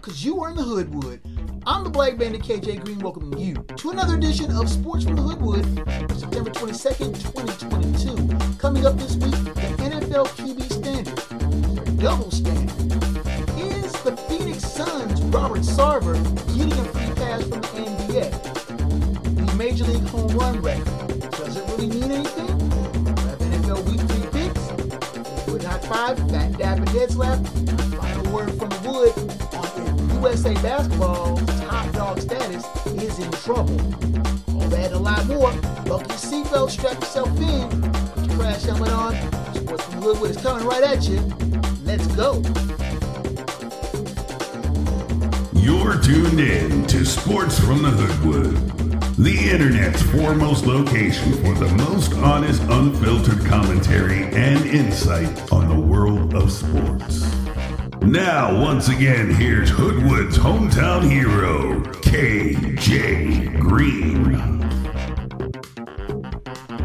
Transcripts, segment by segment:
because you are in the Hoodwood. I'm the Black Bandit KJ Green, welcoming you to another edition of Sports from the Hoodwood, September 22nd, 2022. Coming up this week, the NFL QB standard, double standard. Is the Phoenix Suns' Robert Sarver getting a free pass from the NBA? The Major League home run record, does it really mean anything? NFL Week 3 picks, Wood Hot 5, Fat Dab and Dead Slap, USA Basketball's top dog status is in trouble. All that and a lot more. Buckle your seatbelt, strap yourself in, put your crash helmet on. Sports from Hoodwood is coming right at you. Let's go. You're tuned in to Sports from the Hoodwood, the internet's foremost location for the most honest, unfiltered commentary and insight on the world of sports. Now, once again, here's Hoodwood's hometown hero, KJ Green.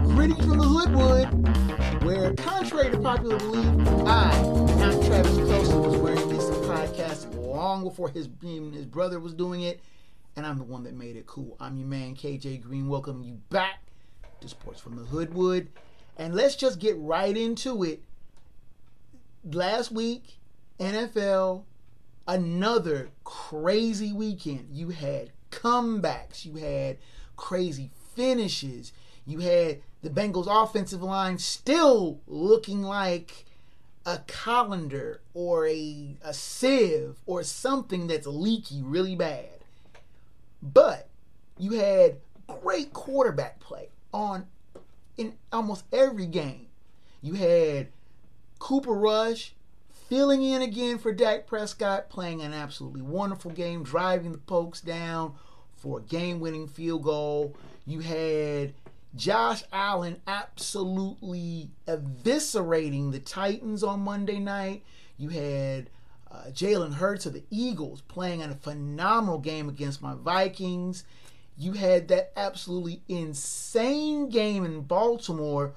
Greetings from the Hoodwood, where, contrary to popular belief, I, not Travis Kelce, was wearing this podcast long before his his brother was doing it, and I'm the one that made it cool. I'm your man KJ Green, welcoming you back to Sports from the Hoodwood, and let's just get right into it. Last week, NFL, another crazy weekend. You had comebacks, you had crazy finishes, you had the Bengals offensive line still looking like a colander or a, a sieve or something that's leaky really bad. But you had great quarterback play on in almost every game. You had Cooper Rush filling in again for Dak Prescott, playing an absolutely wonderful game, driving the pokes down for a game winning field goal. You had Josh Allen absolutely eviscerating the Titans on Monday night. You had uh, Jalen Hurts of the Eagles playing a phenomenal game against my Vikings. You had that absolutely insane game in Baltimore.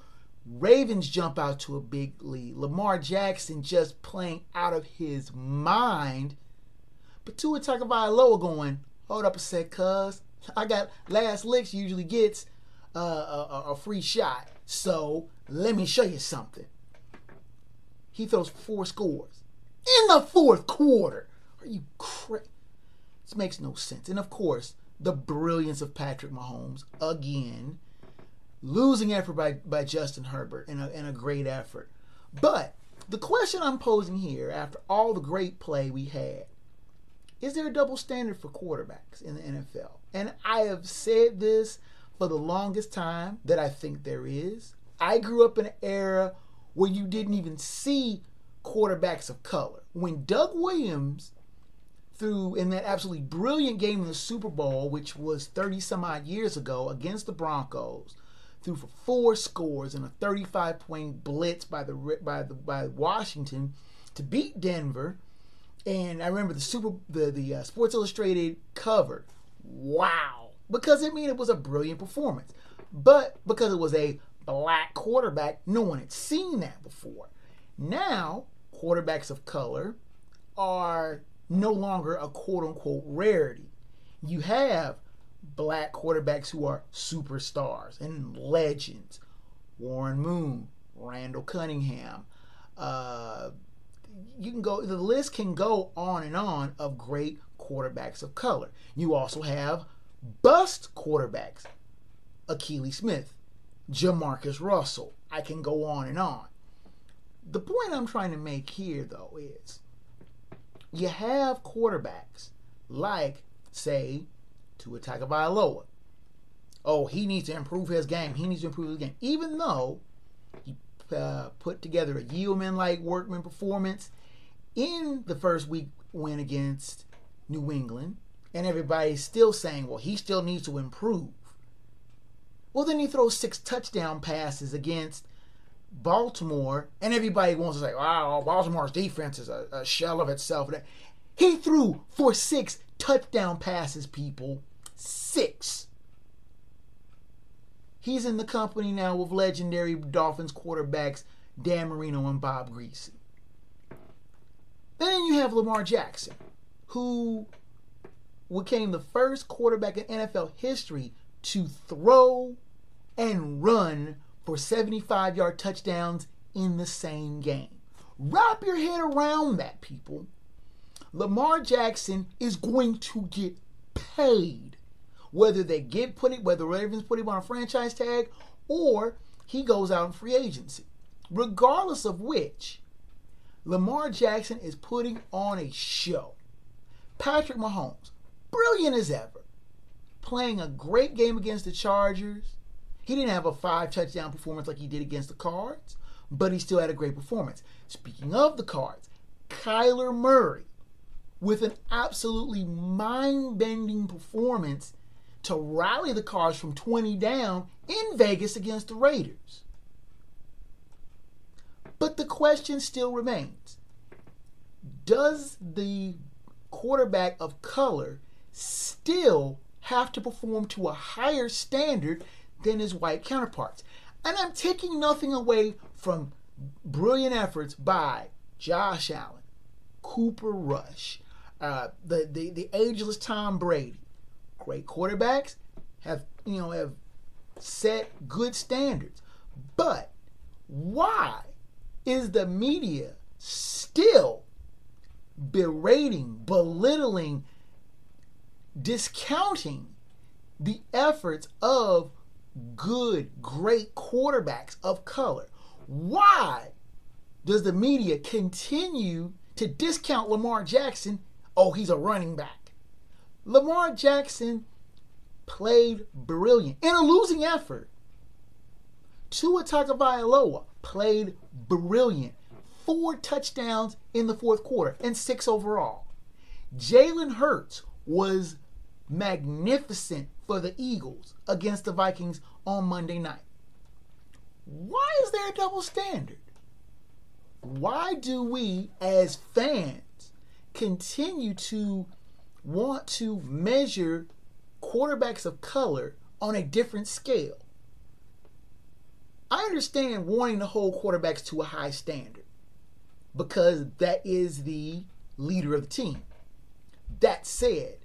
Ravens jump out to a big lead. Lamar Jackson just playing out of his mind. But Tua Tagovailoa going, hold up a sec, cuz. I got last licks usually gets uh, a, a free shot. So let me show you something. He throws four scores in the fourth quarter. Are you crazy? This makes no sense. And of course, the brilliance of Patrick Mahomes again, losing effort by, by Justin Herbert in a, in a great effort. But the question I'm posing here, after all the great play we had, is there a double standard for quarterbacks in the NFL? And I have said this for the longest time that I think there is. I grew up in an era where you didn't even see quarterbacks of color. When Doug Williams threw in that absolutely brilliant game in the Super Bowl, which was 30 some odd years ago against the Broncos, threw for four scores and a 35 point blitz by the by the by Washington to beat Denver. And I remember the Super the the uh, Sports Illustrated cover. Wow because it mean it was a brilliant performance. But because it was a black quarterback, no one had seen that before. Now, quarterbacks of color are no longer a quote unquote rarity. You have black quarterbacks who are superstars and legends. Warren Moon, Randall Cunningham. Uh, you can go, the list can go on and on of great quarterbacks of color. You also have bust quarterbacks. Akili Smith, Jamarcus Russell. I can go on and on. The point I'm trying to make here, though, is you have quarterbacks like, say, Tua Tagovailoa. Oh, he needs to improve his game. He needs to improve his game. Even though he uh, put together a Yeoman-like workman performance in the first week win against New England, and everybody's still saying, well, he still needs to improve. Well, then he throws six touchdown passes against Baltimore, and everybody wants to say, wow, Baltimore's defense is a, a shell of itself. He threw for six touchdown passes, people. Six. He's in the company now with legendary Dolphins quarterbacks Dan Marino and Bob Griese. Then you have Lamar Jackson who became the first quarterback in NFL history to throw and run for 75 yard touchdowns in the same game. Wrap your head around that, people. Lamar Jackson is going to get paid. Whether they get put it, whether Ravens put him on a franchise tag or he goes out in free agency. Regardless of which, Lamar Jackson is putting on a show. Patrick Mahomes, brilliant as ever, playing a great game against the Chargers. He didn't have a five touchdown performance like he did against the Cards, but he still had a great performance. Speaking of the Cards, Kyler Murray with an absolutely mind bending performance to rally the Cards from 20 down in Vegas against the Raiders. But the question still remains Does the quarterback of color still have to perform to a higher standard than his white counterparts? And I'm taking nothing away from brilliant efforts by Josh Allen, Cooper Rush, uh, the, the the ageless Tom Brady. Great quarterbacks have you know have set good standards, but why is the media still berating, belittling, discounting the efforts of good, great quarterbacks of color? Why does the media continue to discount Lamar Jackson? Oh, he's a running back. Lamar Jackson played brilliant in a losing effort. Tua Tagovailoa played brilliant. Four touchdowns in the fourth quarter and six overall. Jalen Hurts was magnificent for the Eagles against the Vikings on Monday night. Why is there a double standard? Why do we, as fans, continue to want to measure quarterbacks of color on a different scale? I understand wanting to hold quarterbacks to a high standard because that is the leader of the team. That said,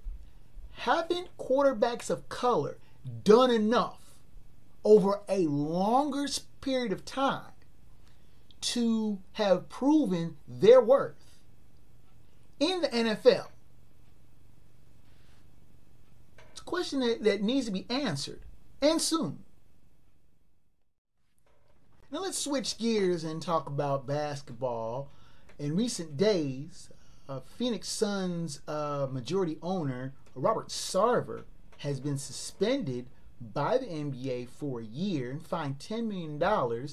haven't quarterbacks of color done enough over a longer period of time to have proven their worth in the NFL? It's a question that, that needs to be answered and soon. Now let's switch gears and talk about basketball. In recent days, uh, Phoenix Suns uh, majority owner Robert Sarver has been suspended by the NBA for a year and fined $10 million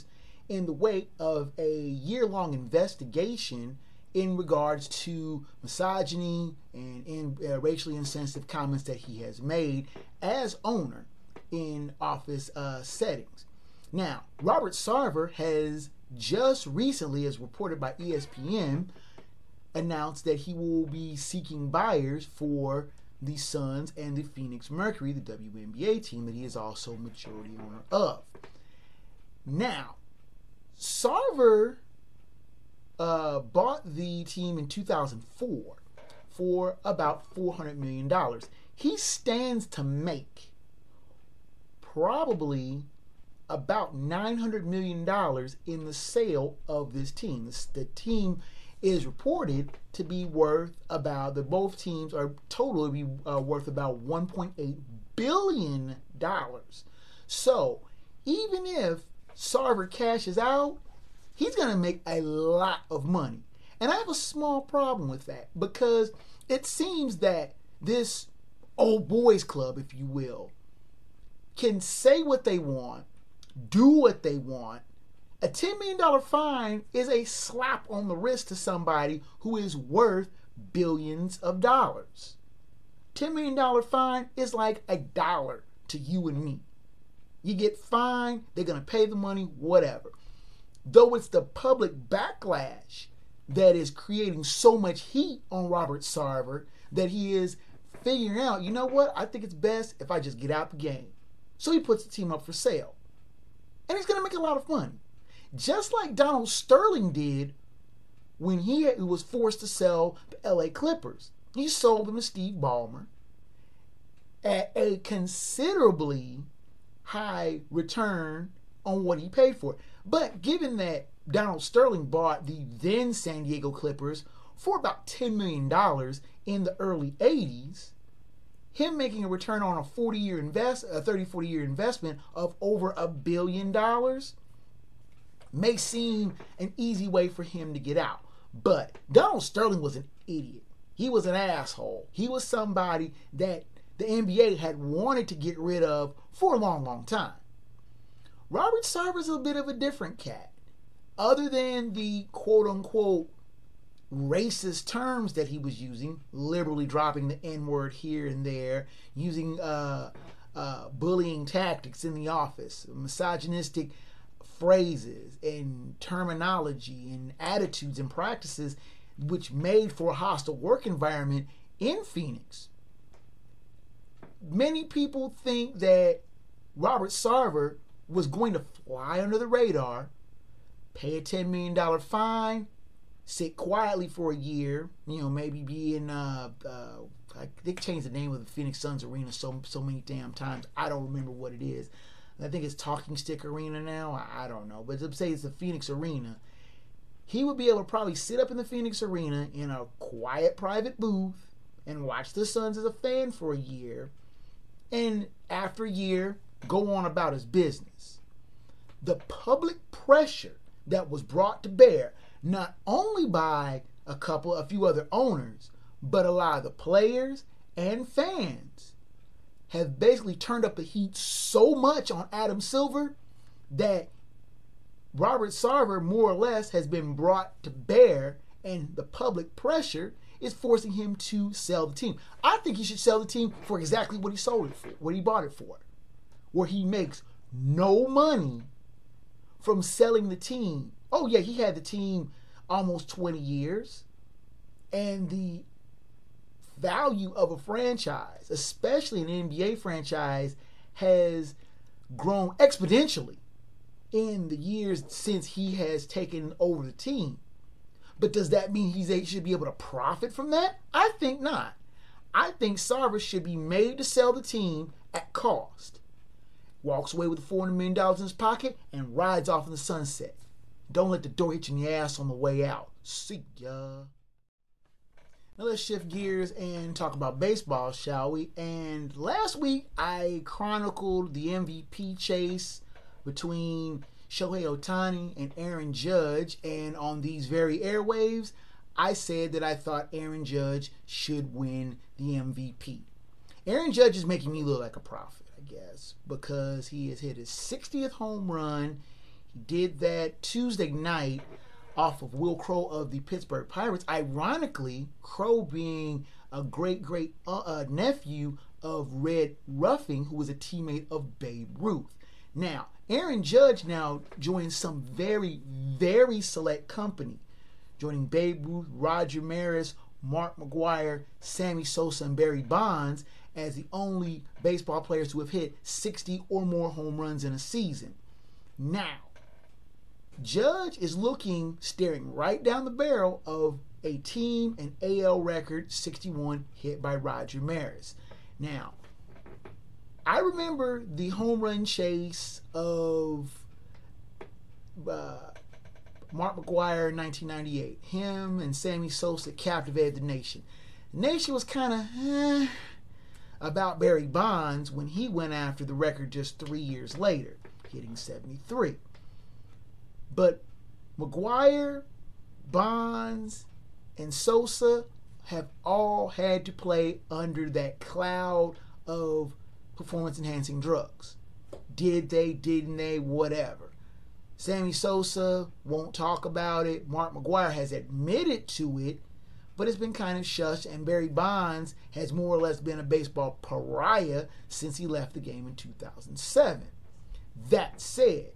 in the wake of a year long investigation in regards to misogyny and in, uh, racially insensitive comments that he has made as owner in office uh, settings. Now, Robert Sarver has just recently, as reported by ESPN, announced that he will be seeking buyers for the Suns and the Phoenix Mercury, the WNBA team that he is also majority owner of. Now, Sarver uh, bought the team in 2004 for about $400 million. He stands to make probably about $900 million in the sale of this team. The, team is reported to be worth about, the both teams are totally be uh, worth about $1.8 billion. So even if Sarver cashes out, he's going to make a lot of money. And I have a small problem with that because it seems that this old boys club, if you will, can say what they want do what they want, a $10 million fine is a slap on the wrist to somebody who is worth billions of dollars. $10 million fine is like a dollar to you and me. You get fined, they're going to pay the money, whatever. Though it's the public backlash that is creating so much heat on Robert Sarver that he is figuring out, you know what, I think it's best if I just get out the game. So he puts the team up for sale and he's going to make a lot of money. Just like Donald Sterling did when he was forced to sell the LA Clippers. he sold them to Steve Ballmer at a considerably high return on what he paid for it. But given that Donald Sterling bought the then San Diego Clippers for about $10 million in the early 80s, him making a return on a 40 year invest a 30 40 year investment of over a billion dollars may seem an easy way for him to get out. But Donald Sterling was an idiot. He was an asshole. He was somebody that the NBA had wanted to get rid of for a long, long time. Robert Sarver's a bit of a different cat. Other than the quote unquote racist terms that he was using, liberally dropping the N word here and there, using uh, uh, bullying tactics in the office, misogynistic phrases and terminology and attitudes and practices which made for a hostile work environment in Phoenix. Many people think that Robert Sarver was going to fly under the radar, pay a $10 million fine, sit quietly for a year, you know, maybe be in, uh, uh, they changed the name of the Phoenix Suns Arena so, so many damn times. I don't remember what it is. I think it's Talking Stick Arena now. I don't know. But to say it's the Phoenix Arena, he would be able to probably sit up in the Phoenix Arena in a quiet private booth and watch the Suns as a fan for a year. And after a year, go on about his business. The public pressure that was brought to bear, not only by a couple, a few other owners, but a lot of the players and fans have basically turned up the heat so much on Adam Silver that Robert Sarver, more or less, has been brought to bear, and the public pressure is forcing him to sell the team. I think he should sell the team for exactly what he sold it for, what he bought it for, where he makes no money from selling the team. Oh, yeah, he had the team almost 20 years, and the value of a franchise, especially an NBA franchise, has grown exponentially in the years since he has taken over the team. But does that mean he should be able to profit from that? I think not. I think Sarver should be made to sell the team at cost. Walks away with $400 million in his pocket and rides off in the sunset. Don't let the door hit you in the ass on the way out. See ya. Now let's shift gears and talk about baseball, shall we? And last week I chronicled the MVP chase between Shohei Ohtani and Aaron Judge, and on these very airwaves, I said that I thought Aaron Judge should win the MVP. Aaron Judge is making me look like a prophet, guess, because he has hit his 60th home run. He did that Tuesday night off of Wil Crowe of the Pittsburgh Pirates. Ironically, Crowe being a great great uh, uh, nephew of Red Ruffing, who was a teammate of Babe Ruth. Now, Aaron Judge now joins some very, very select company, joining Babe Ruth, Roger Maris, Mark McGwire, Sammy Sosa, and Barry Bonds as the only baseball players to have hit 60 or more home runs in a season. Now, Judge is looking, staring right down the barrel of a team and AL record 61 hit by Roger Maris. Now, I remember the home run chase of uh, Mark McGwire in 1998. Him and Sammy Sosa captivated the nation. The nation was kind of eh, about Barry Bonds when he went after the record just three years later, hitting 73. But McGwire, Bonds, and Sosa have all had to play under that cloud of performance enhancing drugs. Did they, didn't they, whatever. Sammy Sosa won't talk about it. Mark McGwire has admitted to it, but it's been kind of shushed. And Barry Bonds has more or less been a baseball pariah since he left the game in 2007. That said,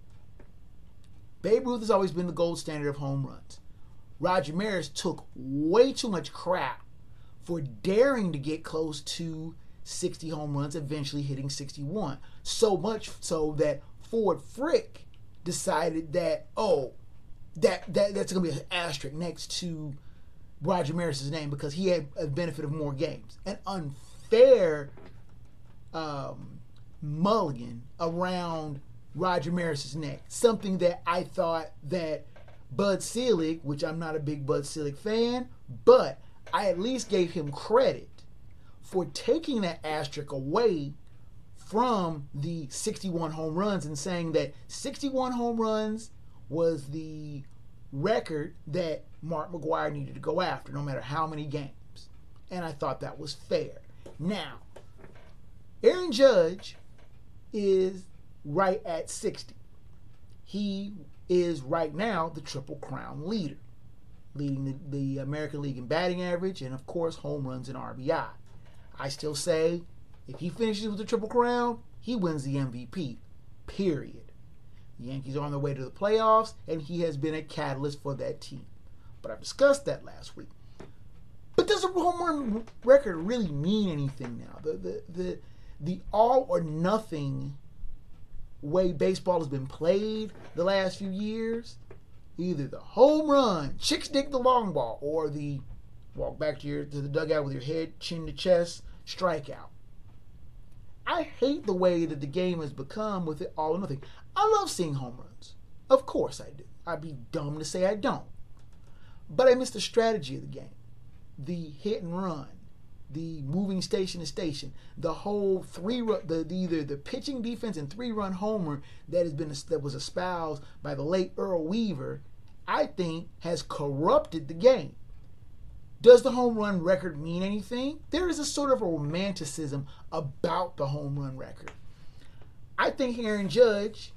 Babe Ruth has always been the gold standard of home runs. Roger Maris took way too much crap for daring to get close to 60 home runs, eventually hitting 61. So much so that Ford Frick decided that, oh, that, that that's going to be an asterisk next to Roger Maris's name because he had a benefit of more games. An unfair um, mulligan around Roger Maris's neck. Something that I thought that Bud Selig, which I'm not a big Bud Selig fan, but I at least gave him credit for taking that asterisk away from the 61 home runs and saying that 61 home runs was the record that Mark McGwire needed to go after, no matter how many games. And I thought that was fair. Now, Aaron Judge is right at 60. He is right now the Triple Crown leader, leading the, the American League in batting average and, of course, home runs and RBI. I still say if he finishes with the Triple Crown, he wins the MVP, period. The Yankees are on their way to the playoffs, and he has been a catalyst for that team. But I discussed that last week. But does a home run record really mean anything now? The the the the all or nothing way baseball has been played the last few years, either the home run, chicks dig the long ball, or the walk back to your to the dugout with your head chin to chest strikeout. I hate the way that the game has become with it all or nothing. I love seeing home runs. Of course I do. I'd be dumb to say I don't. But I miss the strategy of the game. The hit and run, the moving station to station, the whole three the, the either the pitching defense and three run homer that has been that was espoused by the late Earl Weaver, I think has corrupted the game. Does the home run record mean anything? There is a sort of a romanticism about the home run record. I think Aaron Judge,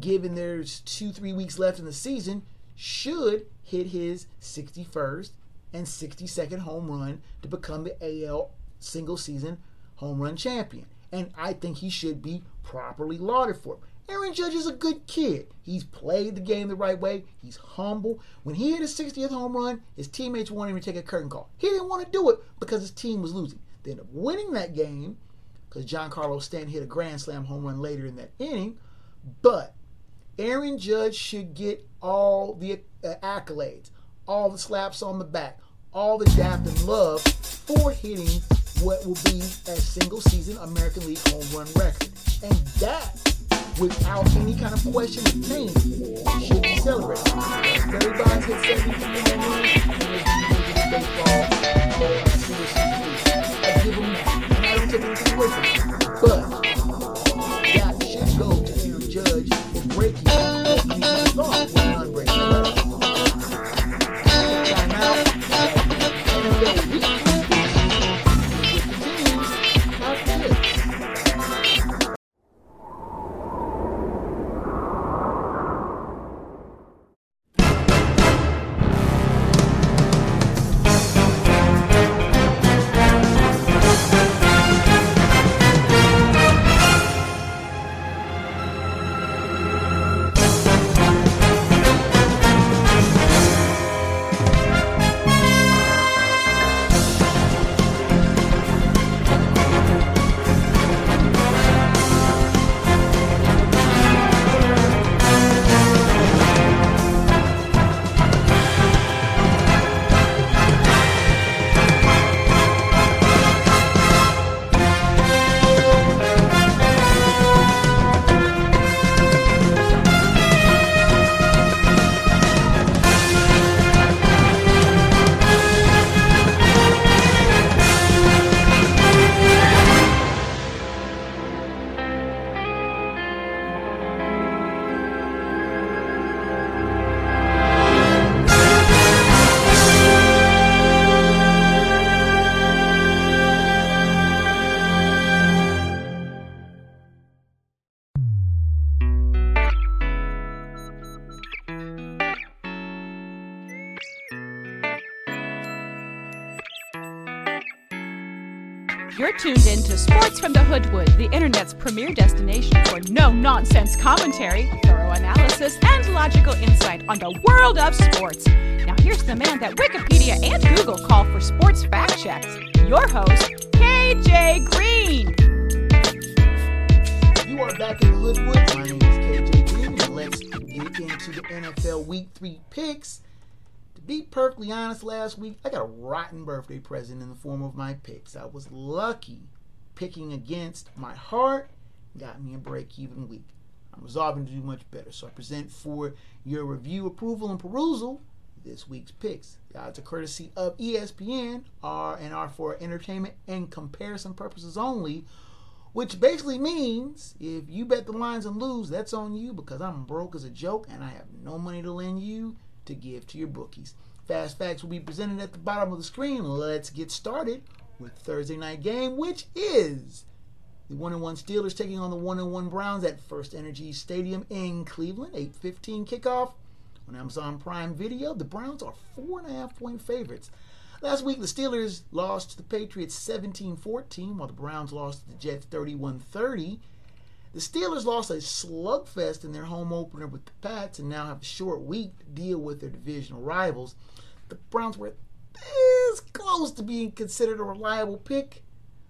given there's two, three weeks left in the season, should hit his 61st and 62nd home run to become the AL single season home run champion. And I think he should be properly lauded for it. Aaron Judge is a good kid. He's played the game the right way. He's humble. When he hit his 60th home run, his teammates wanted him to take a curtain call. He didn't want to do it because his team was losing. They ended up winning that game because Giancarlo Stanton hit a grand slam home run later in that inning. But Aaron Judge should get all the uh, accolades, all the slaps on the back, all the dap and love for hitting what will be a single season American League home run record. And that without any kind of question of pain, should be celebrated. Barry Bonds hit 70 home runs baseball. I give I don't take. But that should go to Aaron Judge breaking what he thought was an premier destination for no nonsense commentary, thorough analysis, and logical insight on the world of sports. Now, here's the man that Wikipedia and Google call for sports fact checks your host, KJ Green. You are back in the Hoodwood. My name is KJ Green, and let's get into the NFL Week 3 picks. To be perfectly honest, last week I got a rotten birthday present in the form of my picks. I was lucky picking against my heart got me a break even week. I'm resolving to do much better, so I present for your review, approval, and perusal this week's picks. The odds are courtesy of ESPN are and are for entertainment and comparison purposes only, which basically means if you bet the lines and lose, that's on you because I'm broke as a joke and I have no money to lend you to give to your bookies. Fast facts will be presented at the bottom of the screen. Let's get started with Thursday night game, which is the one and one Steelers taking on the one and one Browns at First Energy Stadium in Cleveland. 8:15 kickoff on Amazon Prime Video. The Browns are four and a half point favorites. Last week, the Steelers lost to the Patriots 17-14, while the Browns lost to the Jets 31-30. The Steelers lost a slugfest in their home opener with the Pats and now have a short week to deal with their divisional rivals. The Browns were this close to being considered a reliable pick,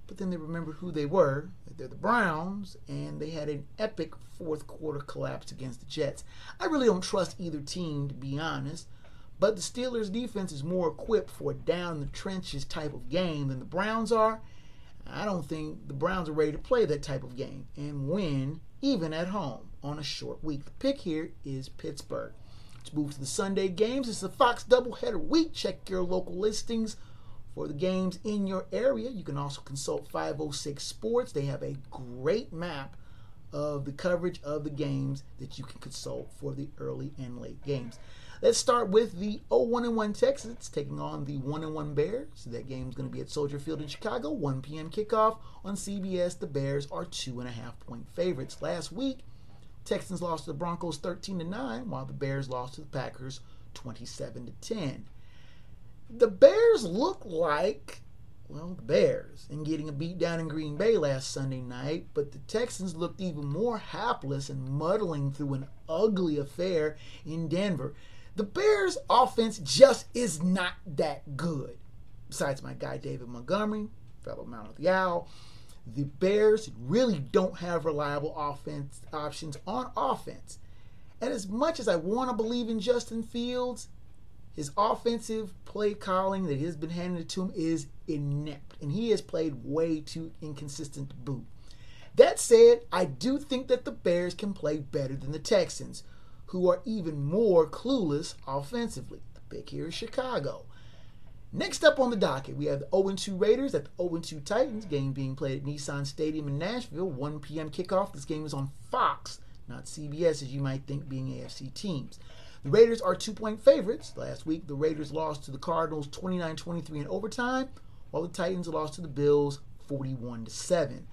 but then they remembered who they were. They're the Browns, and they had an epic fourth quarter collapse against the Jets. I really don't trust either team, to be honest, but the Steelers' defense is more equipped for a down the trenches type of game than the Browns are. I don't think the Browns are ready to play that type of game and win, even at home, on a short week. The pick here is Pittsburgh. Let's move to the Sunday games. It's the Fox doubleheader week. Check your local listings for the games in your area. You can also consult 506 Sports. They have a great map of the coverage of the games that you can consult for the early and late games. Let's start with the 0 1 Texans taking on the 1 1 Bears. So That game is going to be at Soldier Field in Chicago, 1 p.m. kickoff on CBS. The Bears are two and a half point favorites. Last week, Texans lost to the Broncos 13 to 9, while the Bears lost to the Packers 27 to 10. The Bears look like well, the Bears and getting a beat down in Green Bay last Sunday night, but the Texans looked even more hapless and muddling through an ugly affair in Denver. The Bears' offense just is not that good. Besides my guy David Montgomery, fellow Mount of the Owl, the Bears really don't have reliable offense options on offense. And as much as I want to believe in Justin Fields, his offensive play calling that has been handed to him is inept, and he has played way too inconsistent to boot. That said, I do think that the Bears can play better than the Texans, who are even more clueless offensively. The pick here is Chicago. Next up on the docket, we have the 0 2 Raiders at the 0 2 Titans, game being played at Nissan Stadium in Nashville, 1 p.m. kickoff. This game is on Fox, not CBS, as you might think, being AFC teams. The Raiders are two point favorites. Last week, the Raiders lost to the Cardinals 29 23 in overtime, while the Titans lost to the Bills 41 7.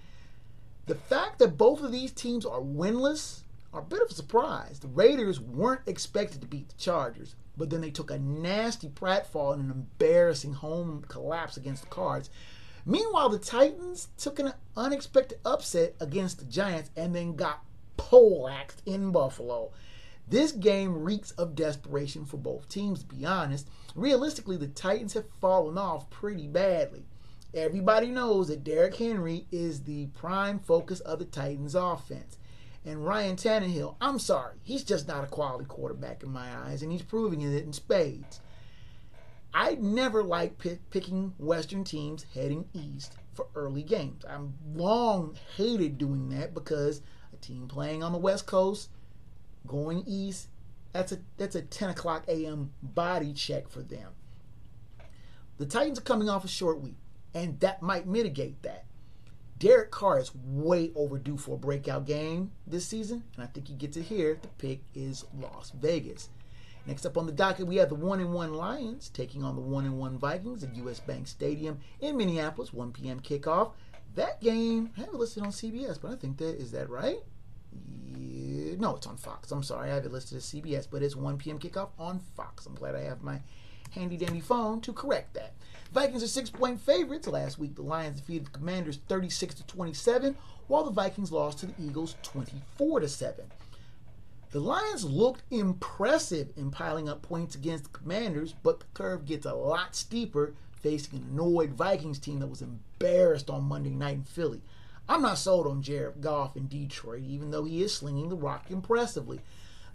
The fact that both of these teams are winless are a bit of a surprise. The Raiders weren't expected to beat the Chargers, but then they took a nasty pratfall and an embarrassing home collapse against the Cards. Meanwhile, the Titans took an unexpected upset against the Giants and then got poleaxed in Buffalo. This game reeks of desperation for both teams, to be honest. Realistically, the Titans have fallen off pretty badly. Everybody knows that Derrick Henry is the prime focus of the Titans' offense. And Ryan Tannehill, I'm sorry, he's just not a quality quarterback in my eyes, and he's proving it in spades. I never like pick, picking Western teams heading east for early games. I've long hated doing that because a team playing on the West Coast going east, that's a that's a 10 o'clock a.m. body check for them. The Titans are coming off a short week, and that might mitigate that. Derek Carr is way overdue for a breakout game this season, and I think he gets it here. The pick is Las Vegas. Next up on the docket, we have the one and one Lions taking on the one and one Vikings at US Bank Stadium in Minneapolis, 1 p.m. kickoff. That game, I have it listed on CBS, but I think that is that right? Yeah, no, it's on Fox. I'm sorry, I have it listed as CBS, but it's 1 p.m. kickoff on Fox. I'm glad I have my handy dandy phone to correct that. Vikings are six point favorites. Last week, the Lions defeated the Commanders 36 to 27, while the Vikings lost to the Eagles 24 to 7. The Lions looked impressive in piling up points against the Commanders, but the curve gets a lot steeper facing an annoyed Vikings team that was embarrassed on Monday night in Philly. I'm not sold on Jared Goff in Detroit, even though he is slinging the rock impressively.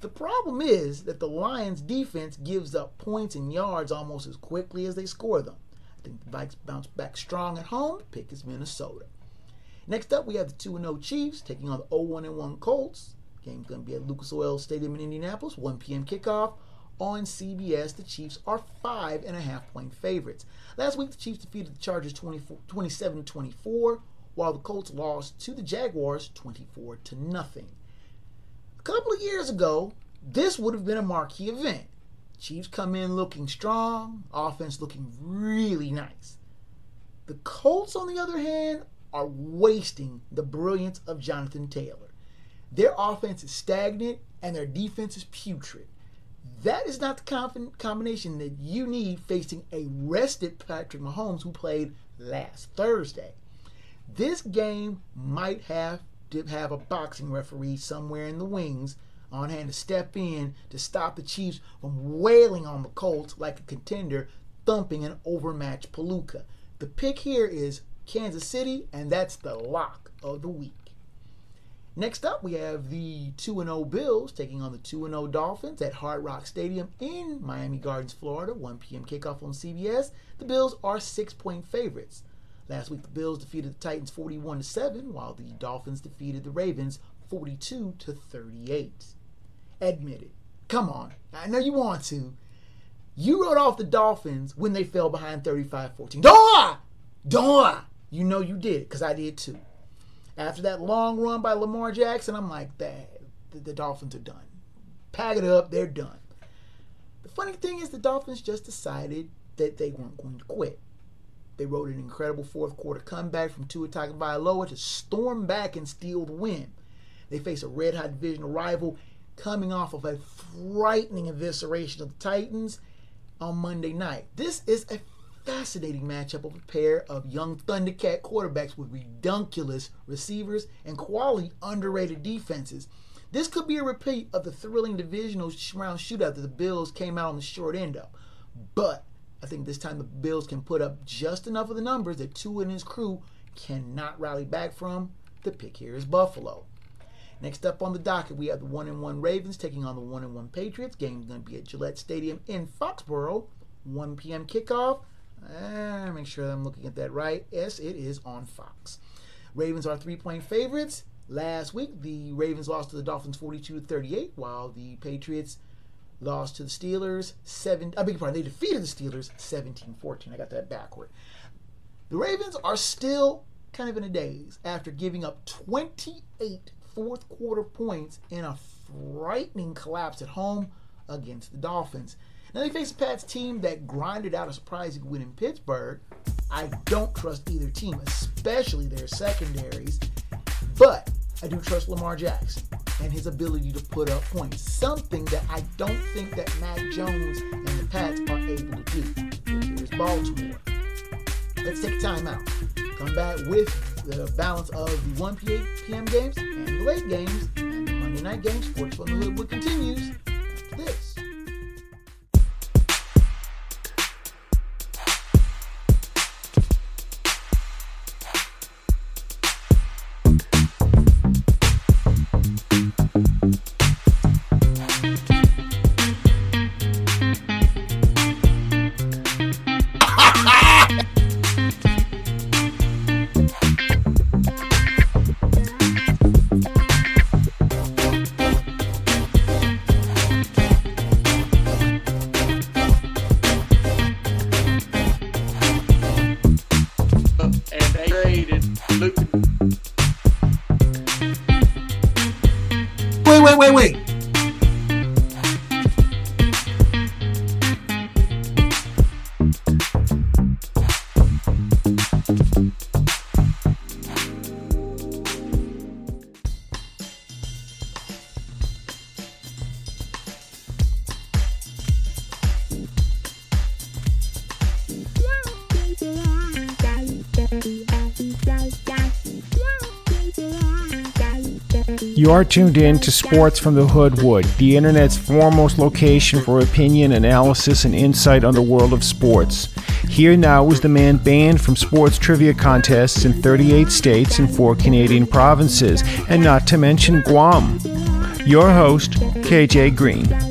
The problem is that the Lions defense gives up points and yards almost as quickly as they score them. I think the Vikes bounce back strong at home. Pick is Minnesota. Next up, we have the 2 0 Chiefs taking on the 0 1 1 Colts. Game's going to be at Lucas Oil Stadium in Indianapolis, 1 p.m. kickoff. On CBS, the Chiefs are five and a half point favorites. Last week, the Chiefs defeated the Chargers 27 24, while the Colts lost to the Jaguars 24 to nothing. A couple of years ago, this would have been a marquee event. Chiefs come in looking strong, offense looking really nice. The Colts, on the other hand, are wasting the brilliance of Jonathan Taylor. Their offense is stagnant and their defense is putrid. That is not the combination that you need facing a rested Patrick Mahomes who played last Thursday. This game might have to have a boxing referee somewhere in the wings on hand to step in to stop the Chiefs from wailing on the Colts like a contender thumping an overmatched Palooka. The pick here is Kansas City, and that's the lock of the week. Next up, we have the 2 0 Bills taking on the 2 0 Dolphins at Hard Rock Stadium in Miami Gardens, Florida. 1 p.m. kickoff on CBS. The Bills are six point favorites. Last week, the Bills defeated the Titans 41 7, while the Dolphins defeated the Ravens 42 38. Admit it. Come on. I know you want to. You wrote off the Dolphins when they fell behind 35 14. Don't Don't You know you did, because I did too. After that long run by Lamar Jackson, I'm like, that the, the Dolphins are done. Pack it up, they're done. The funny thing is, the Dolphins just decided that they weren't going to quit. They wrote an incredible fourth quarter comeback from Tua Tagovailoa to storm back and steal the win. They face a red hot divisional rival coming off of a frightening evisceration of the Titans on Monday night. This is a fascinating matchup of a pair of young Thundercat quarterbacks with redunculous receivers and quality underrated defenses. This could be a repeat of the thrilling divisional round shootout that the Bills came out on the short end of. But I think this time the Bills can put up just enough of the numbers that Tua and his crew cannot rally back from. The pick here is Buffalo. Next up on the docket, we have the 1 and 1 Ravens taking on the 1 and 1 Patriots. Game's going to be at Gillette Stadium in Foxborough. 1 p.m. kickoff. Uh, make sure I'm looking at that right. Yes, it is on Fox. Ravens are three point favorites. Last week, the Ravens lost to the Dolphins 42 38, while the Patriots lost to the Steelers 7. I beg your pardon, they defeated the Steelers 17 14. I got that backward. The Ravens are still kind of in a daze after giving up 28 fourth quarter points in a frightening collapse at home against the Dolphins. Now they face a Pats team that grinded out a surprising win in Pittsburgh. I don't trust either team, especially their secondaries, but I do trust Lamar Jackson and his ability to put up points. Something that I don't think that Mac Jones and the Pats are able to do. Here's Baltimore. Let's take time out. Come back with the balance of the 1 p.m. games late games and Monday night games. Sports the Hood continues after this. You are tuned in to Sports from the Hoodwood, the internet's foremost location for opinion, analysis, and insight on the world of sports. Here now is the man banned from sports trivia contests in 38 states and four Canadian provinces, and not to mention Guam. your host, KJ Green.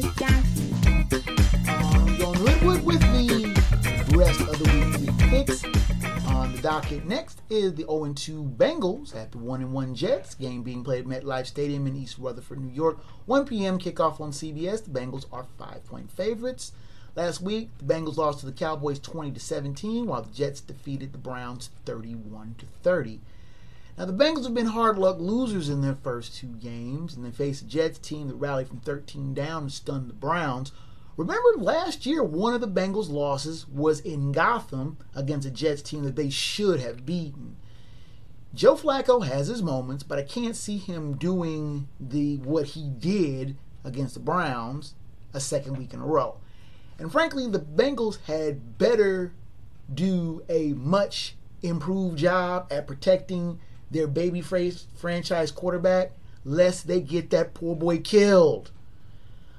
0 2 Bengals at the 1 and 1 Jets. Game being played at MetLife Stadium in East Rutherford, New York. 1 p.m. kickoff on CBS. The Bengals are five point favorites. Last week, the Bengals lost to the Cowboys 20 to 17, while the Jets defeated the Browns 31 to 30. Now, the Bengals have been hard luck losers in their first two games, and they face a Jets team that rallied from 13 down and stunned the Browns. Remember last year, one of the Bengals' losses was in Gotham against a Jets team that they should have beaten. Joe Flacco has his moments, but I can't see him doing the what he did against the Browns a second week in a row. And frankly, the Bengals had better do a much improved job at protecting their baby franchise quarterback, lest they get that poor boy killed.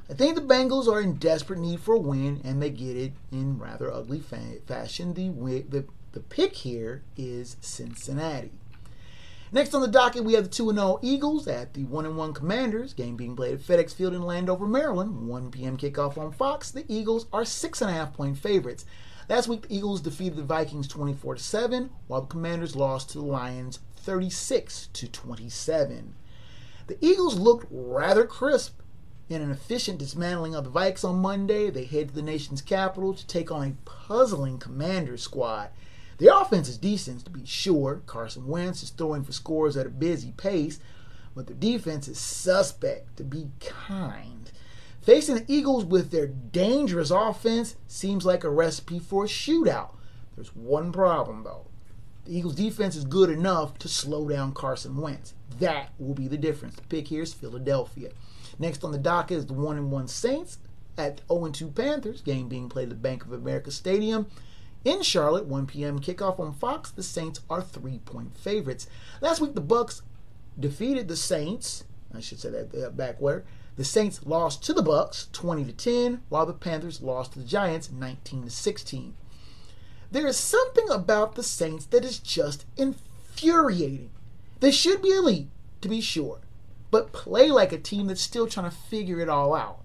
I think the Bengals are in desperate need for a win, and they get it in rather ugly fa- fashion. The, the, the pick here is Cincinnati. Next on the docket, we have the 2 0 Eagles at the 1 1 Commanders. Game being played at FedEx Field in Landover, Maryland. 1 p.m. kickoff on Fox. The Eagles are 6.5 point favorites. Last week, the Eagles defeated the Vikings 24 7, while the Commanders lost to the Lions 36 to 27. The Eagles looked rather crisp in an efficient dismantling of the Vikes on Monday. They head to the nation's capital to take on a puzzling Commanders squad. The offense is decent, to be sure. Carson Wentz is throwing for scores at a busy pace, but the defense is suspect, to be kind. Facing the Eagles with their dangerous offense seems like a recipe for a shootout. There's one problem, though. The Eagles' defense is good enough to slow down Carson Wentz. That will be the difference. The pick here is Philadelphia. Next on the docket is the 1 1 Saints at 0 2 Panthers, game being played at the Bank of America Stadium. In Charlotte, 1 p.m. kickoff on Fox, the Saints are three point favorites. Last week, the Bucks defeated the Saints. I should say that back where the Saints lost to the Bucks 20 to 10, while the Panthers lost to the Giants 19 to 16. There is something about the Saints that is just infuriating. They should be elite, to be sure, but play like a team that's still trying to figure it all out.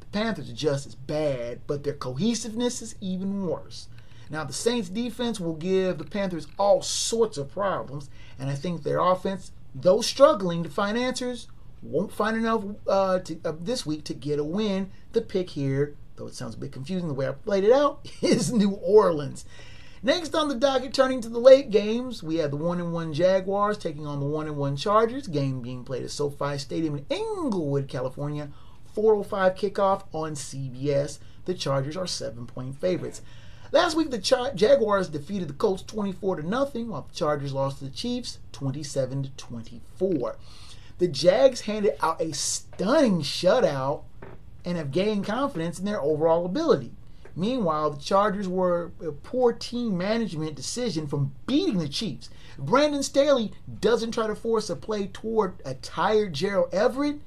The Panthers are just as bad, but their cohesiveness is even worse. Now, the Saints' defense will give the Panthers all sorts of problems, and I think their offense, though struggling to find answers, won't find enough uh, to, uh, this week to get a win. The pick here though it sounds a bit confusing the way I played it out, is New Orleans. Next on the docket, turning to the late games, we have the 1 and 1 Jaguars taking on the 1 and 1 Chargers. Game being played at SoFi Stadium in Inglewood, California. 405 kickoff on CBS. The Chargers are seven point favorites. Last week, the Char- Jaguars defeated the Colts 24 to nothing, while the Chargers lost to the Chiefs 27 to 24. The Jags handed out a stunning shutout and have gained confidence in their overall ability. Meanwhile, the Chargers were a poor team management decision from beating the Chiefs. Brandon Staley doesn't try to force a play toward a tired Gerald Everett.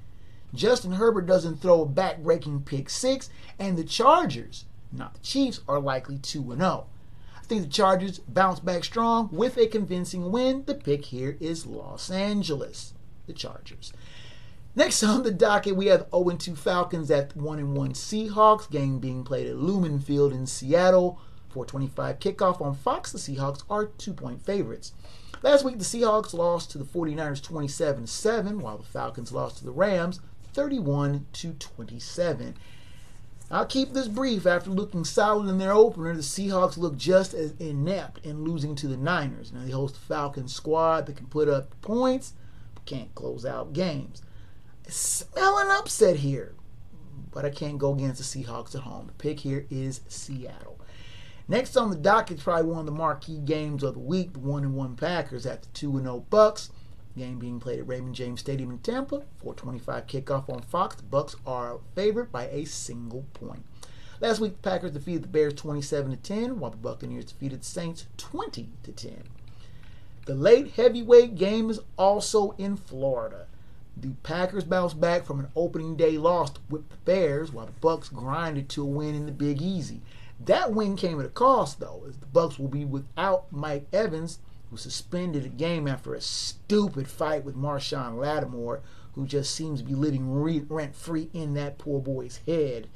Justin Herbert doesn't throw a back-breaking pick six, and the Chargers, not the Chiefs, are likely 2 0. I think the Chargers bounce back strong with a convincing win. The pick here is Los Angeles, the Chargers. Next on the docket, we have 0 2 Falcons at 1 1 Seahawks. Game being played at Lumen Field in Seattle. 425 kickoff on Fox. The Seahawks are two point favorites. Last week, the Seahawks lost to the 49ers 27 7, while the Falcons lost to the Rams 31 27. I'll keep this brief. After looking solid in their opener, the Seahawks look just as inept in losing to the Niners. Now, they host a Falcons squad that can put up points, but can't close out games smell an upset here. But I can't go against the Seahawks at home. The pick here is Seattle. Next on the docket probably one of the marquee games of the week, the 1 1 Packers at the 2 0 Bucks. Game being played at Raymond James Stadium in Tampa. 425 kickoff on Fox. The Bucks are favored by a single point. Last week, the Packers defeated the Bears 27 to 10, while the Buccaneers defeated the Saints 20 to 10. The late heavyweight game is also in Florida. The Packers bounced back from an opening day loss with the Bears, while the Bucks grinded to a win in the Big Easy. That win came at a cost, though, as the Bucks will be without Mike Evans, who suspended a game after a stupid fight with Marshon Lattimore, who just seems to be living rent free in that poor boy's head.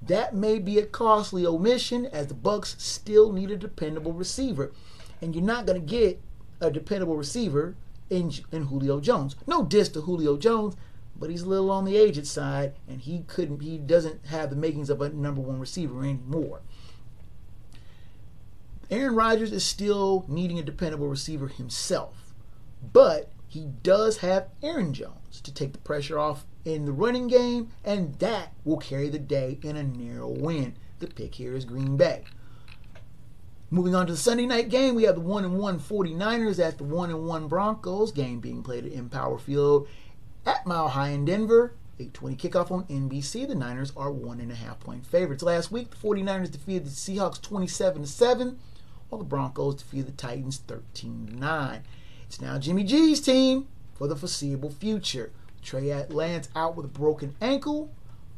That may be a costly omission as the Bucks still need a dependable receiver. And you're not going to get a dependable receiver in, in Julio Jones. No diss to Julio Jones, but he's a little on the aged side and he couldn't he doesn't have the makings of a number one receiver anymore. Aaron Rodgers is still needing a dependable receiver himself, but he does have Aaron Jones to take the pressure off in the running game, and that will carry the day in a narrow win. The pick here is Green Bay. Moving on to the Sunday night game, we have the 1 and 1 49ers at the 1 and 1 Broncos, game being played at Empower Field at Mile High in Denver. 820 kickoff on NBC. The Niners are one and a half point favorites. Last week, the 49ers defeated the Seahawks 27 to 7, while the Broncos defeated the Titans 13 9. It's now Jimmy G's team for the foreseeable future. Trey Lance out with a broken ankle.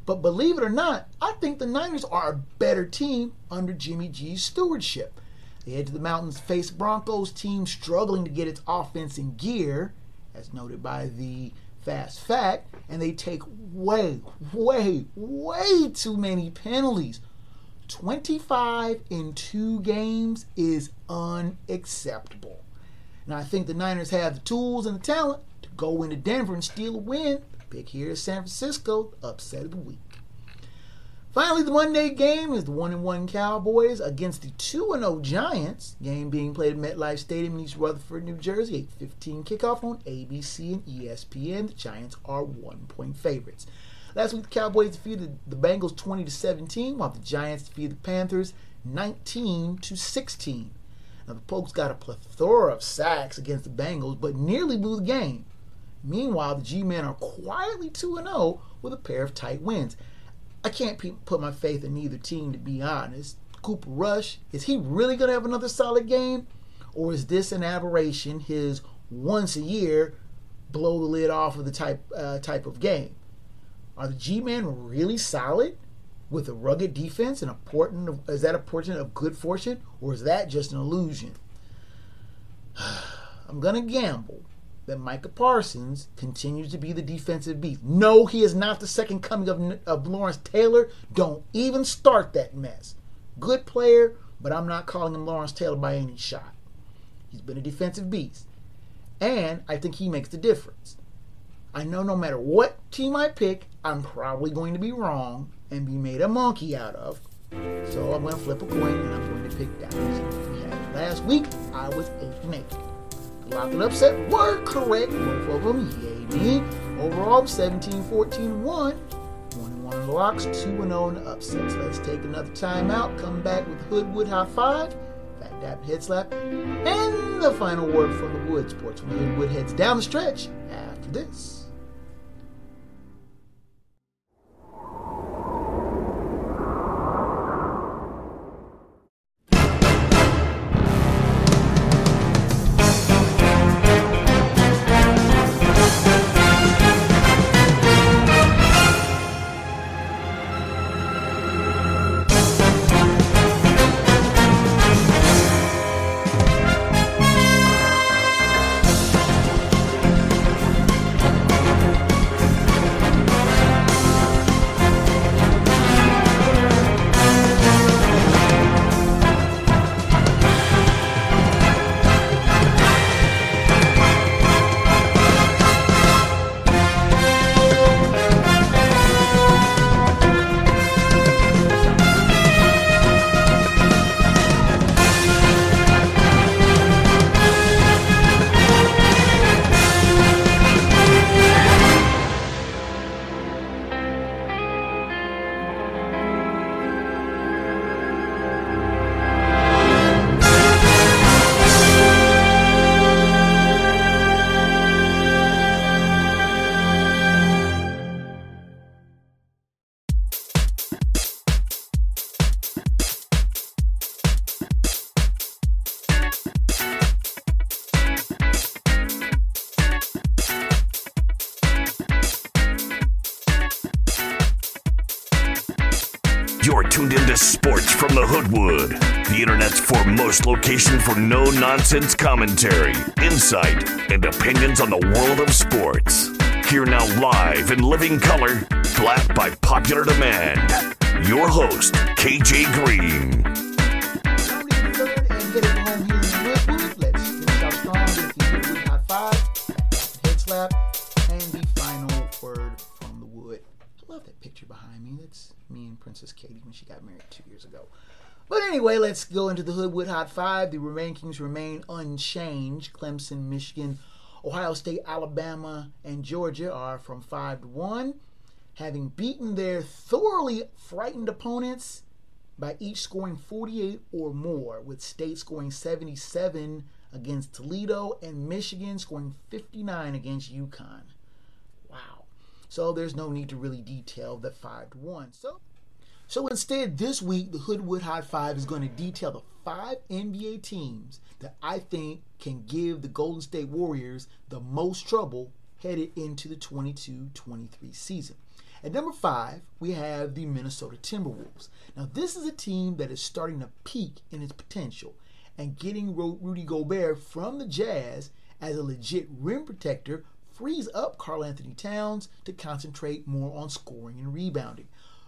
But believe it or not, I think the Niners are a better team under Jimmy G's stewardship. They head to the mountains, face Broncos team struggling to get its offense in gear, as noted by the fast fact, and they take way, way, way too many penalties. 25 in two games is unacceptable. Now, I think the Niners have the tools and the talent to go into Denver and steal a win. Pick here is San Francisco, upset of the week. Finally, the Monday game is the 1 1 Cowboys against the 2 0 Giants. Game being played at MetLife Stadium in East Rutherford, New Jersey. 8:15 kickoff on ABC and ESPN. The Giants are one point favorites. Last week, the Cowboys defeated the Bengals 20 to 17, while the Giants defeated the Panthers 19 to 16. Now, the Pokes got a plethora of sacks against the Bengals, but nearly blew the game. Meanwhile, the G Men are quietly 2 0 with a pair of tight wins. I can't put my faith in either team, to be honest. Cooper Rush, is he really going to have another solid game? Or is this an aberration, his once a year blow the lid off of the type, uh, type of game? Are the G Men really solid with a rugged defense and a portent of, is that a portent of good fortune or is that just an illusion? I'm going to gamble that Micah Parsons continues to be the defensive beast. No, he is not the second coming of, of Lawrence Taylor. Don't even start that mess. Good player, but I'm not calling him Lawrence Taylor by any shot. He's been a defensive beast. And I think he makes the difference. I know no matter what team I pick, I'm probably going to be wrong and be made a monkey out of. So I'm going to flip a coin and I'm going to pick Dallas. Last week, I was 8 and 8. The Lock and upset were correct, both of them, yay me. Overall, 17 14 1. 1 1 on the locks, 2 0 in the upsets. Let's take another time out, come back with Hoodwood High Five, Fat Dap Head Slap, and the final word from the Wood Sports when Hoodwood heads down the stretch after this. Location for no nonsense commentary, insight, and opinions on the world of sports. Here now, live in living color, flat by popular demand. Your host, KJ Green. Home here in. Let's finish out strong with the High Five, head slap, and the final word from the wood. I love that picture behind me. That's me and Princess Katie when she got married two years ago. But anyway, let's go into the Hoodwood Hot Five. The rankings remain unchanged. Clemson, Michigan, Ohio State, Alabama, and Georgia are from five to one, having beaten their thoroughly frightened opponents by each scoring 48 or more, with State scoring 77 against Toledo and Michigan scoring 59 against UConn. Wow. So there's no need to really detail the 5 to 1. So so instead, this week, the Hoodwood High Five is going to detail the five NBA teams that I think can give the Golden State Warriors the most trouble headed into the 22 23 season. At number five, we have the Minnesota Timberwolves. Now, this is a team that is starting to peak in its potential, and getting Rudy Gobert from the Jazz as a legit rim protector frees up Karl-Anthony Towns to concentrate more on scoring and rebounding.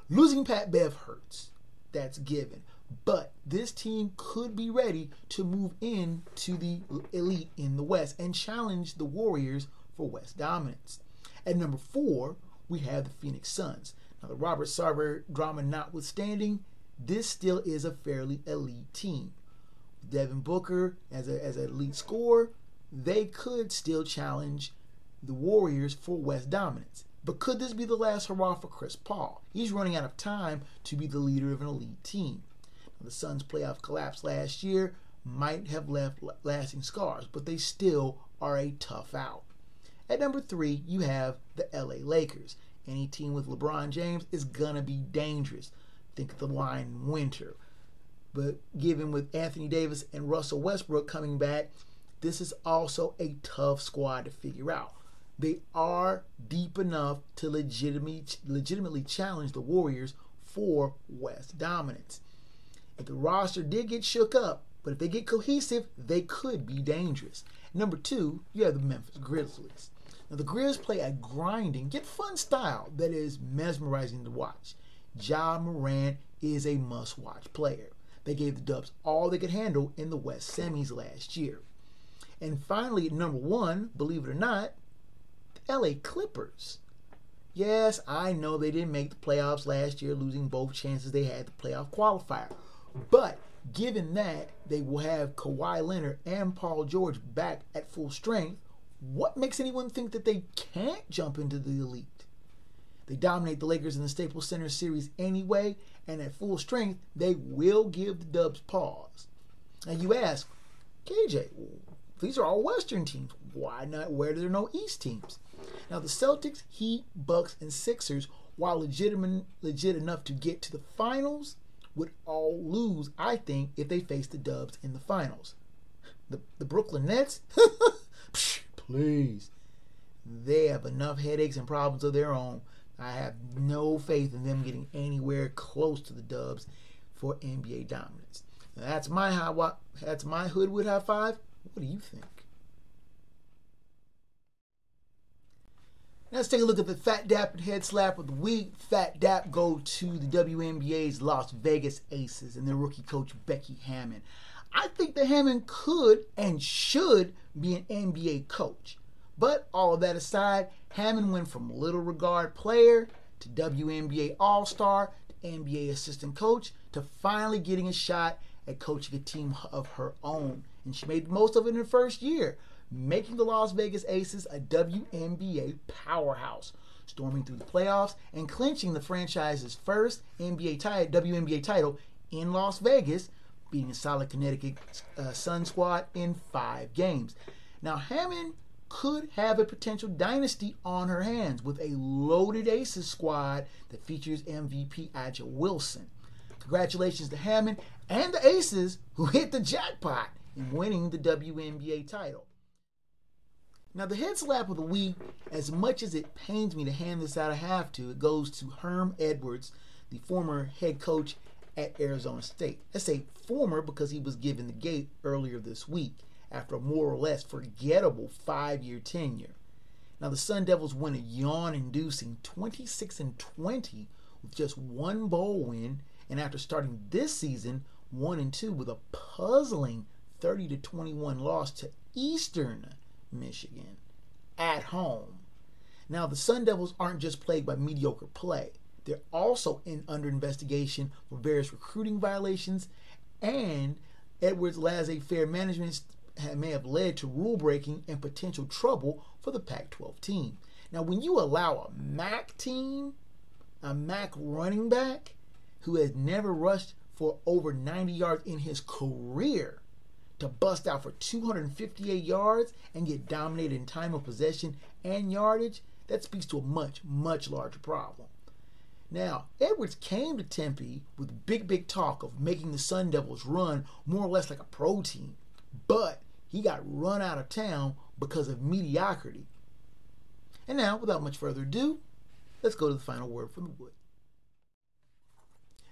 Losing Pat Bev hurts. That's given. But this team could be ready to move into the elite in the West and challenge the Warriors for West dominance. At number four, we have the Phoenix Suns. Now, the Robert Sarver drama notwithstanding, this still is a fairly elite team. Devin Booker as, a, as an elite scorer, they could still challenge the Warriors for West dominance. But could this be the last hurrah for Chris Paul? He's running out of time to be the leader of an elite team. The Suns' playoff collapse last year might have left lasting scars, but they still are a tough out. At number three, you have the LA Lakers. Any team with LeBron James is gonna be dangerous. Think of the line winter. But given with Anthony Davis and Russell Westbrook coming back, this is also a tough squad to figure out they are deep enough to legitimately legitimately challenge the Warriors for West dominance. If the roster did get shook up, but if they get cohesive, they could be dangerous. Number two, you have the Memphis Grizzlies. Now the Grizz play a grinding yet fun style that is mesmerizing to watch. Ja Morant is a must-watch player. They gave the Dubs all they could handle in the West semis last year. And finally, number one, believe it or not, LA Clippers. Yes, I know they didn't make the playoffs last year, losing both chances they had the playoff qualifier. But given that they will have Kawhi Leonard and Paul George back at full strength, what makes anyone think that they can't jump into the elite? They dominate the Lakers in the Staples Center series anyway, and at full strength, they will give the Dubs pause. Now you ask, KJ, these are all Western teams. Why not? Where are there no East teams? Now the Celtics, Heat, Bucks, and Sixers, while legitimate legit enough to get to the finals, would all lose, I think, if they faced the Dubs in the finals. The the Brooklyn Nets, Psh, please, they have enough headaches and problems of their own. I have no faith in them getting anywhere close to the Dubs for NBA dominance. Now, that's my high. That's my Hoodwood high five. What do you think? Let's take a look at the Fat Dap and Head Slap of the Week. Fat Dap go to the WNBA's Las Vegas Aces and their rookie coach Becky Hammon. I think that Hammon could and should be an NBA coach. But all of that aside, Hammon went from little regard player to WNBA All Star to NBA assistant coach to finally getting a shot at coaching a team of her own. And she made the most of it in her first year making the Las Vegas Aces a WNBA powerhouse, storming through the playoffs and clinching the franchise's first NBA title, WNBA title in Las Vegas, beating a solid Connecticut uh, Sun squad in five games. Now, Hammon could have a potential dynasty on her hands with a loaded Aces squad that features MVP A'ja Wilson. Congratulations to Hammon and the Aces who hit the jackpot in winning the WNBA title. Now, the head slap of the week, as much as it pains me to hand this out, I have to, it goes to Herm Edwards, the former head coach at Arizona State. I say former because he was given the gate earlier this week after a more or less forgettable five year tenure. Now the Sun Devils win a yawn-inducing 26 and 20 with just one bowl win, and after starting this season one and two with a puzzling 30 to 21 loss to Eastern Michigan at home. Now the Sun Devils aren't just plagued by mediocre play; they're also in under investigation for various recruiting violations, and Edwards laissez-faire management may have led to rule breaking and potential trouble for the Pac 12 team. Now, when you allow a MAC team, a MAC running back who has never rushed for over 90 yards in his career to bust out for 258 yards and get dominated in time of possession and yardage, that speaks to a much, much larger problem. Now, Edwards came to Tempe with big, big talk of making the Sun Devils run more or less like a pro team, but he got run out of town because of mediocrity. And now, without much further ado, let's go to the final word from the wood.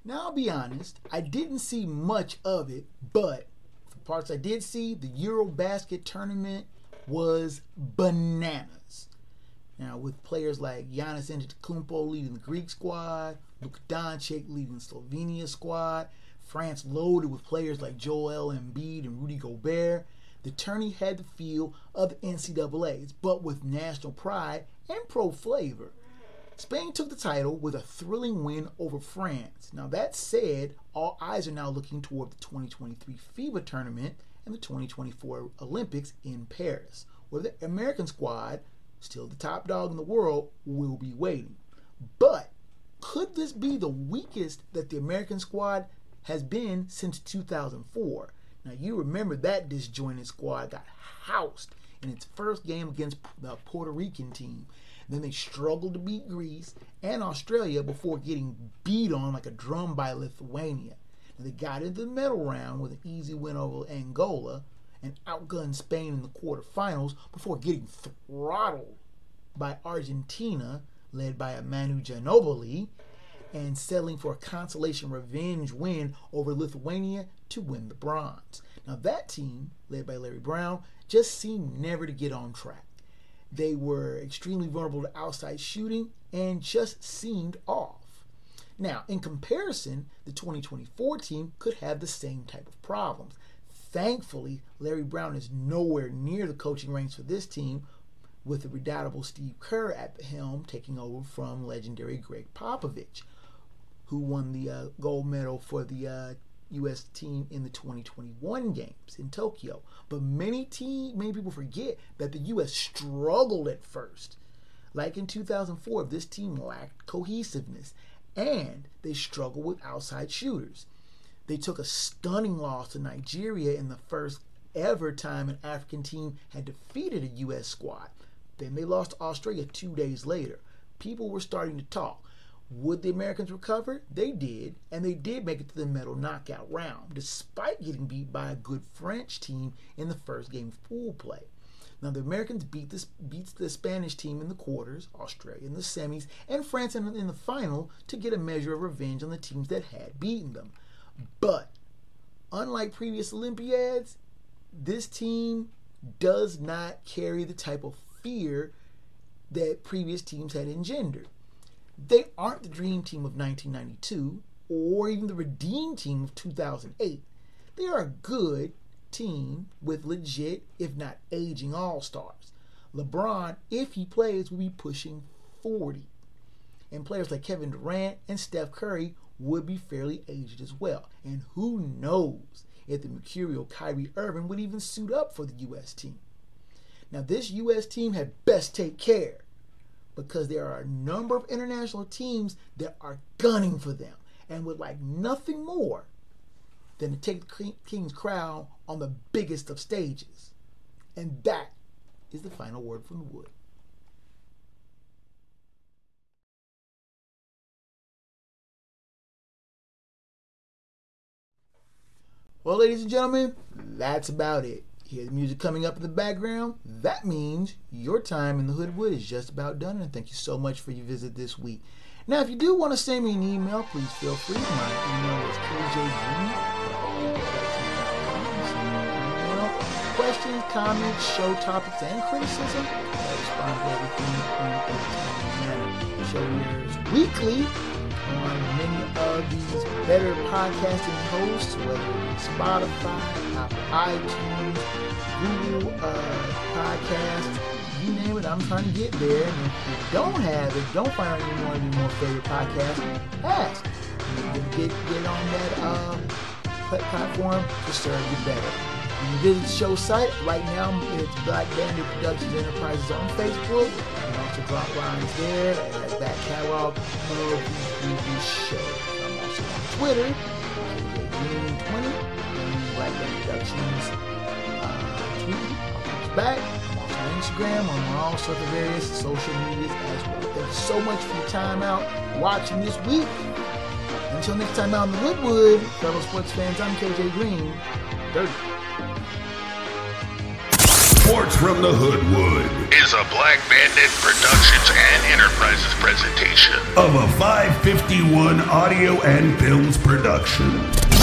Now, I'll be honest, I didn't see much of it, but parts I did see, the Eurobasket tournament was bananas. Now, with players like Giannis Antetokounmpo leading the Greek squad, Luka Doncic leading the Slovenia squad, France loaded with players like Joel Embiid and Rudy Gobert, the tourney had the feel of the NCAA's, but with national pride and pro flavor. Spain took the title with a thrilling win over France. Now, that said, all eyes are now looking toward the 2023 FIBA tournament and the 2024 Olympics in Paris, where the American squad, still the top dog in the world, will be waiting. But could this be the weakest that the American squad has been since 2004? Now, you remember that disjointed squad got housed in its first game against the Puerto Rican team. Then they struggled to beat Greece and Australia before getting beat on like a drum by Lithuania. Now, they got into the medal round with an easy win over Angola and outgunned Spain in the quarterfinals before getting throttled by Argentina, led by Manu Ginobili, and settling for a consolation revenge win over Lithuania to win the bronze. Now, that team, led by Larry Brown, just seemed never to get on track. They were extremely vulnerable to outside shooting and just seemed off. Now, in comparison, the 2024 team could have the same type of problems. Thankfully, Larry Brown is nowhere near the coaching ranks for this team, with the redoubtable Steve Kerr at the helm taking over from legendary Gregg Popovich, who won the uh, gold medal for the uh, U.S. team in the 2021 games in Tokyo. But many team, many people forget that the U.S. struggled at first. Like in 2004, this team lacked cohesiveness and they struggled with outside shooters. They took a stunning loss to Nigeria in the first ever time an African team had defeated a U.S. squad. Then they lost to Australia two days later. People were starting to talk. Would the Americans recover? They did, and they did make it to the medal knockout round, despite getting beat by a good French team in the first game of pool play. Now the Americans beat this beats the Spanish team in the quarters, Australia in the semis, and France in, in the final to get a measure of revenge on the teams that had beaten them. But unlike previous Olympiads, this team does not carry the type of fear that previous teams had engendered. They aren't the dream team of 1992 or even the redeemed team of 2008. They are a good team with legit, if not aging, all stars. LeBron, if he plays, will be pushing 40. And players like Kevin Durant and Steph Curry would be fairly aged as well. And who knows if the mercurial Kyrie Irving would even suit up for the U.S. team. Now, this U.S. team had best take care because there are a number of international teams that are gunning for them and would like nothing more than to take the King's crown on the biggest of stages. And that is the final word from wood. Well, ladies and gentlemen, that's about it hear the music coming up in the background, that means your time in the Hoodwood is just about done. And thank you so much for your visit this week. Now, if you do want to send me an email, please feel free. My email is kjg. Questions, comments, show topics, and criticism. I respond to everything in a timely manner. The show airs weekly on many of these better podcasting hosts, whether it's Spotify, iTunes, Google uh, Podcast, you name it, I'm trying to get there. And if you don't have it, don't find any one of your more favorite podcasts, ask. Get, get on that um, platform to serve you better. You visit the show site. Right now, it's Black Bandit Productions Enterprises on Facebook. Also drop lines there at the back catalog the show. I'm also on Twitter, Green20, and Bandit Productions uh, back. I'm also on Instagram, I'm on all sorts of various social medias as well. Thank you so much for your time out watching this week. Until next time out in the Hoodwood, fellow sports fans, I'm KJ Green. Dirty. Sports from the Hoodwood Is a Black Bandit Productions and Enterprises presentation. of a 551 audio and films production.